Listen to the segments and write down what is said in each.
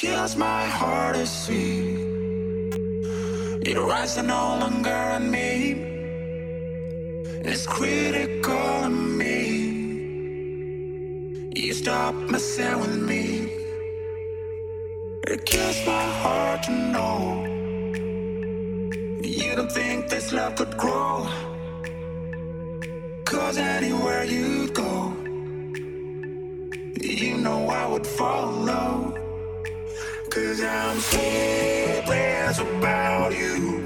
kills my heart to see. It rises no longer on me. It's critical of me. You stop messing with me. It kills my heart to know. You don't think this love could grow. Cause anywhere you go, you know I would follow. Cause I'm sleepless about you.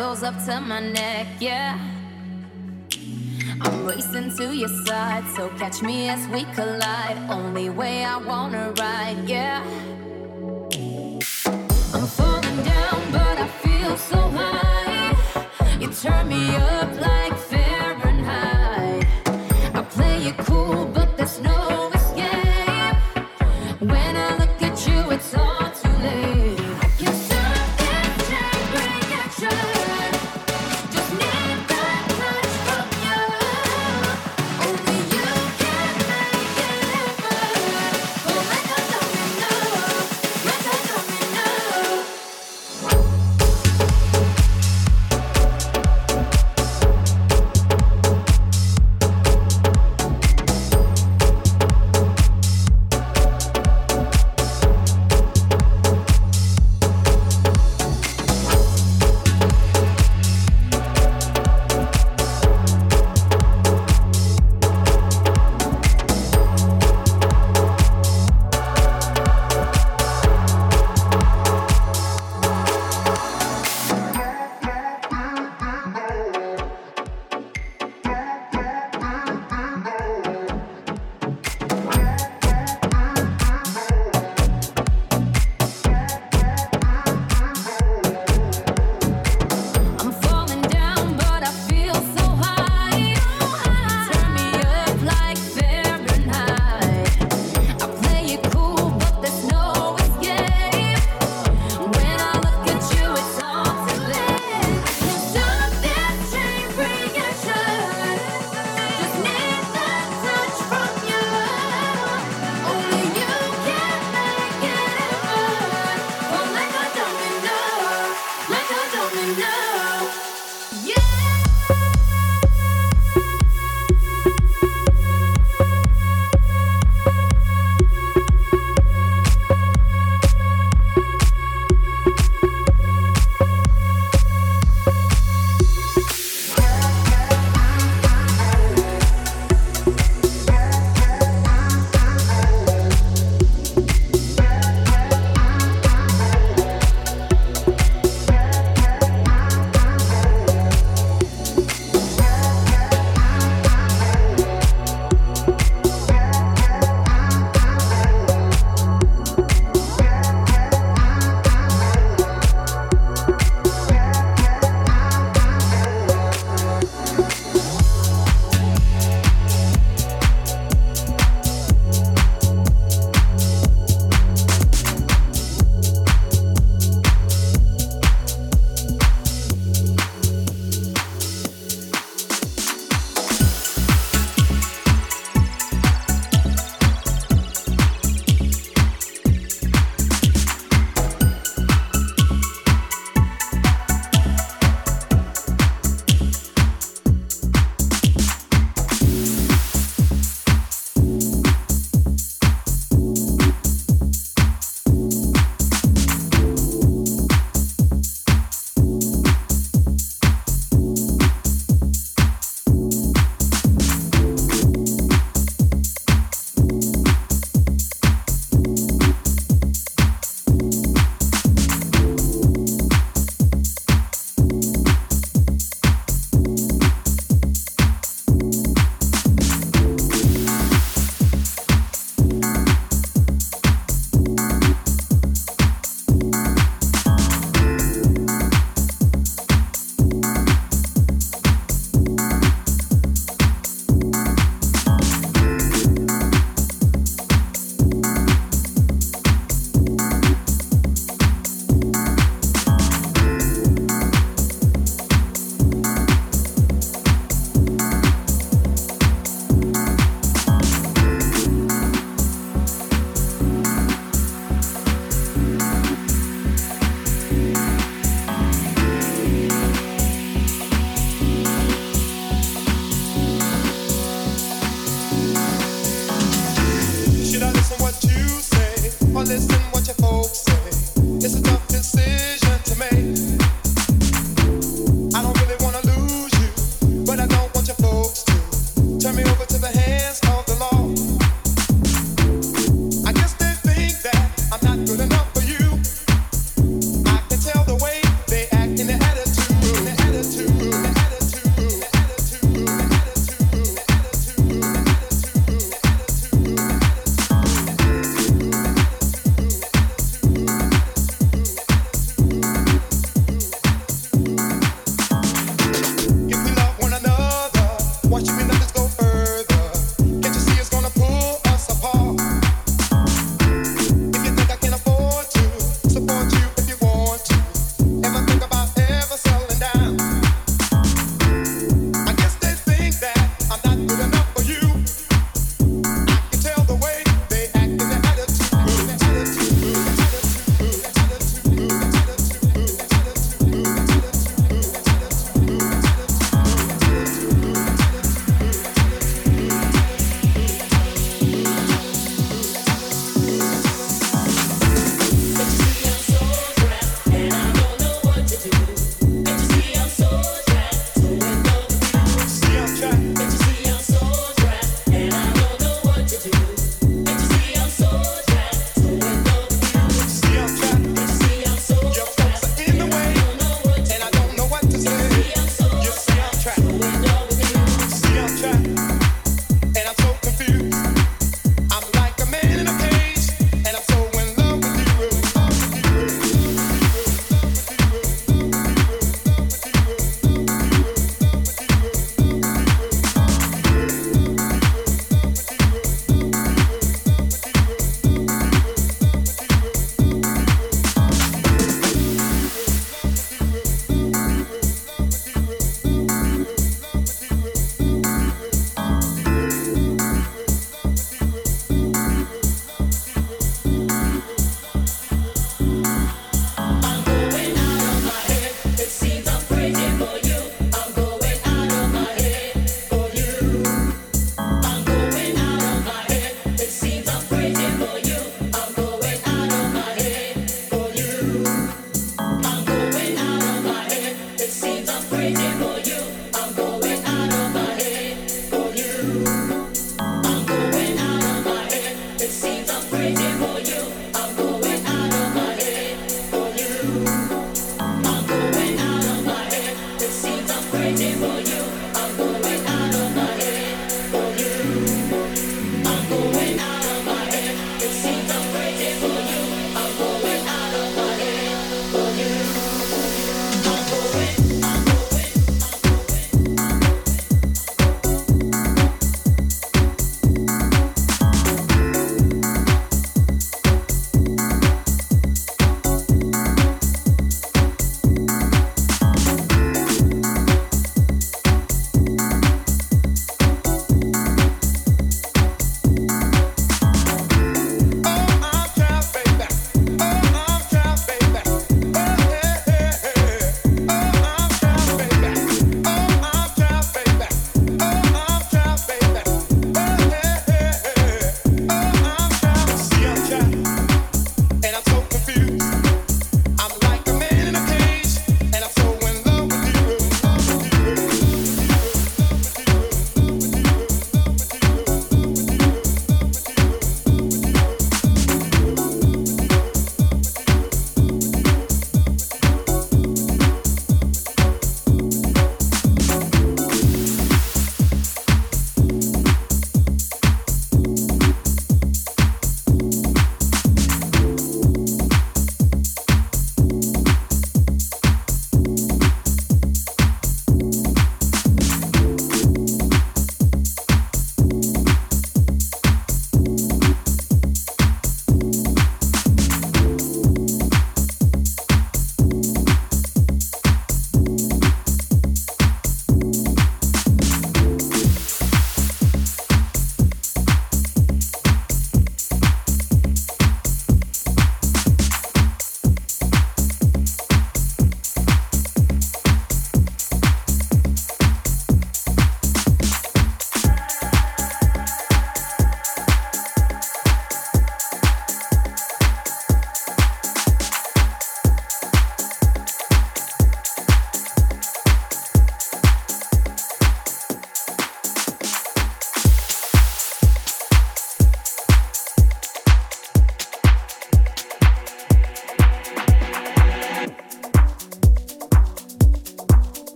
toes up to my neck, yeah. I'm racing to your side, so catch me as we collide. Only way I wanna ride, yeah. I'm falling down, but I feel so high. You turn me up.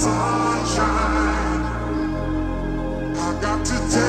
Sunshine. I got to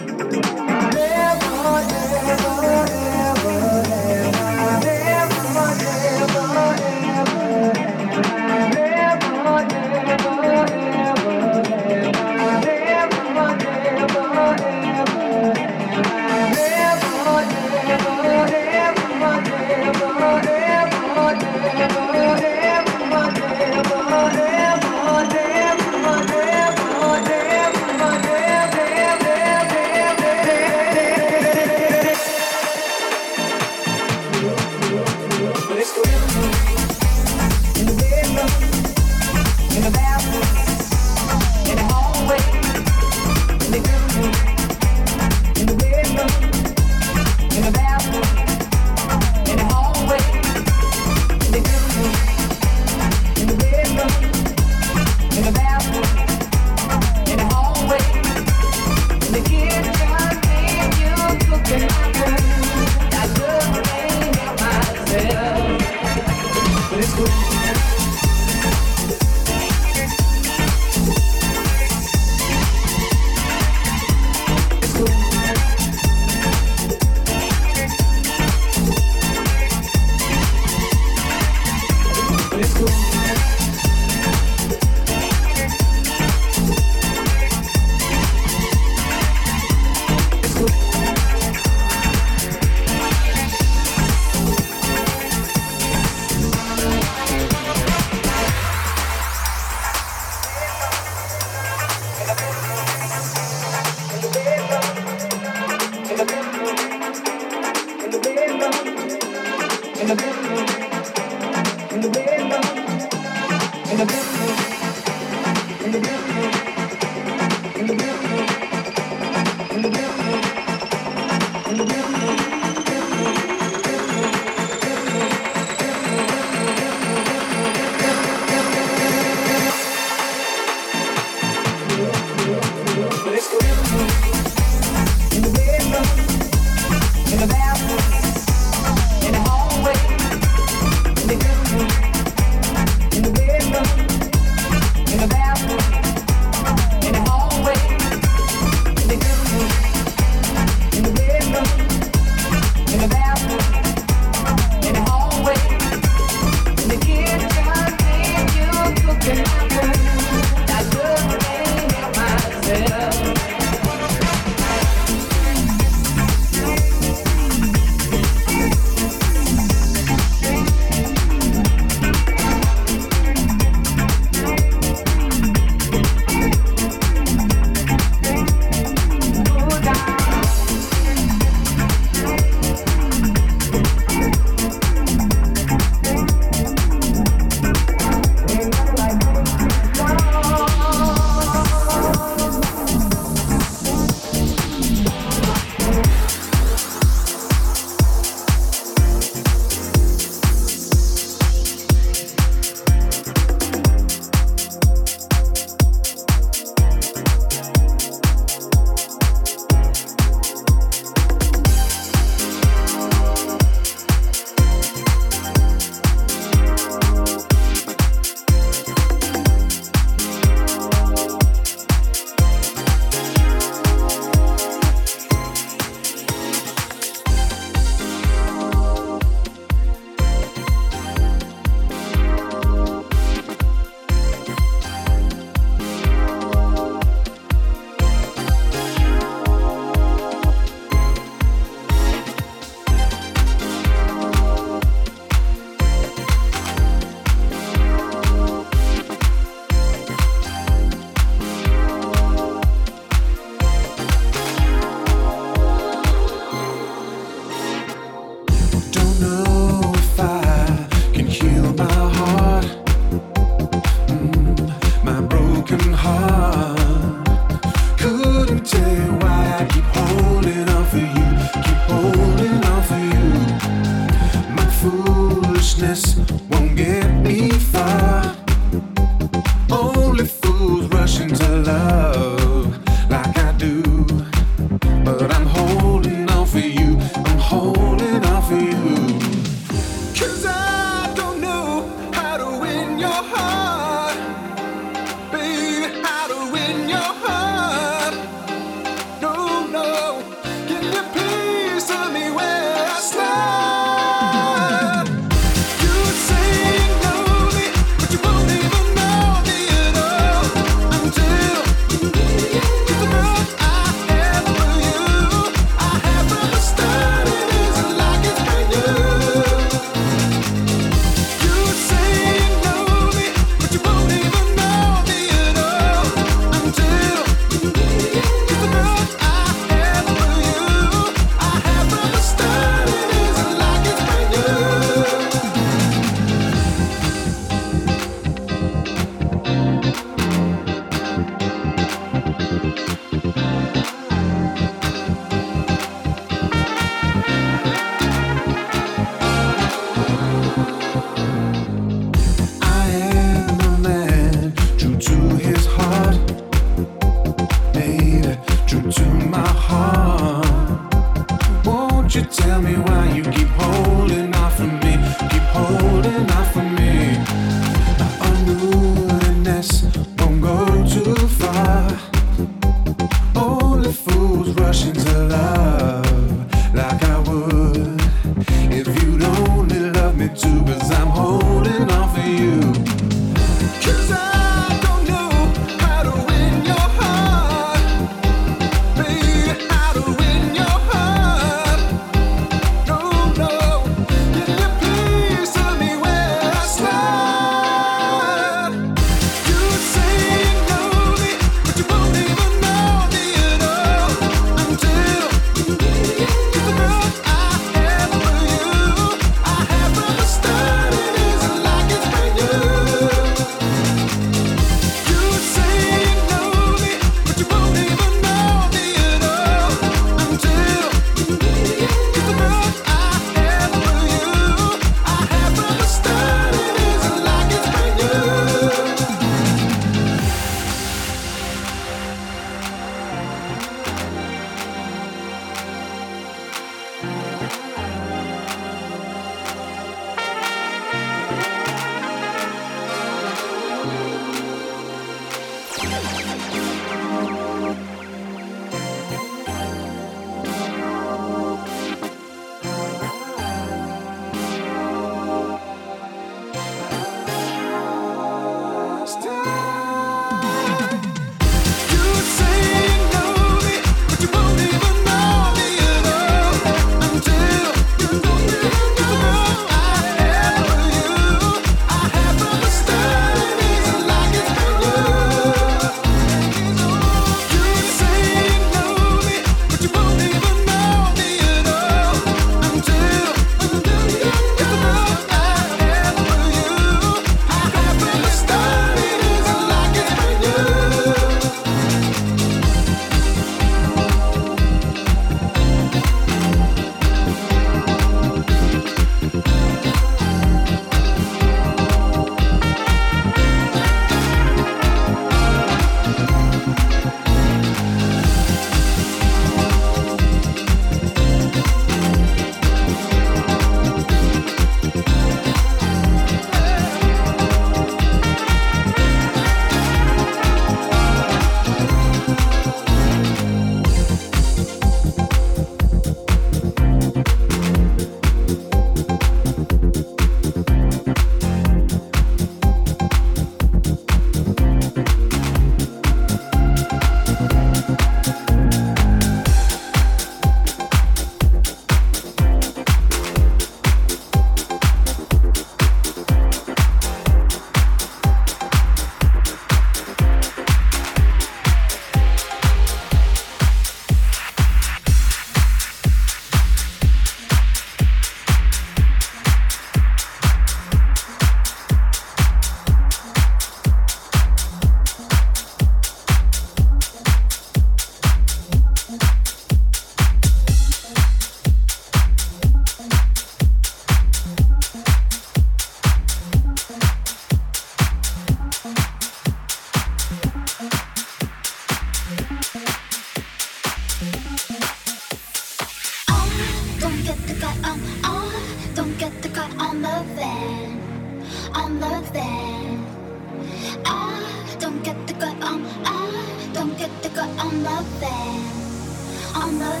on the band, on the.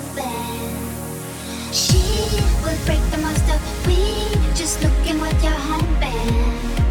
She will break the monster. We just looking with your handband.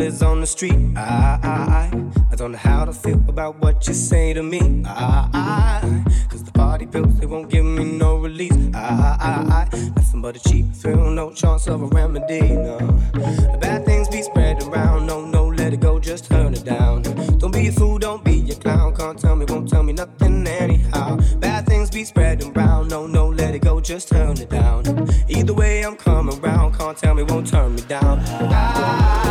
Is on the street. I, I, I, I don't know how to feel about what you say to me. I, I, cause the party pills, they won't give me no release. I, I, I, nothing but a cheap thrill, no chance of a remedy. No, the bad things be spread around. No, no, let it go, just turn it down. Don't be a fool, don't be a clown. Can't tell me, won't tell me nothing anyhow. Bad things be spreading around. No, no, let it go, just turn it down. Either way, I'm coming round. Can't tell me, won't turn me down. I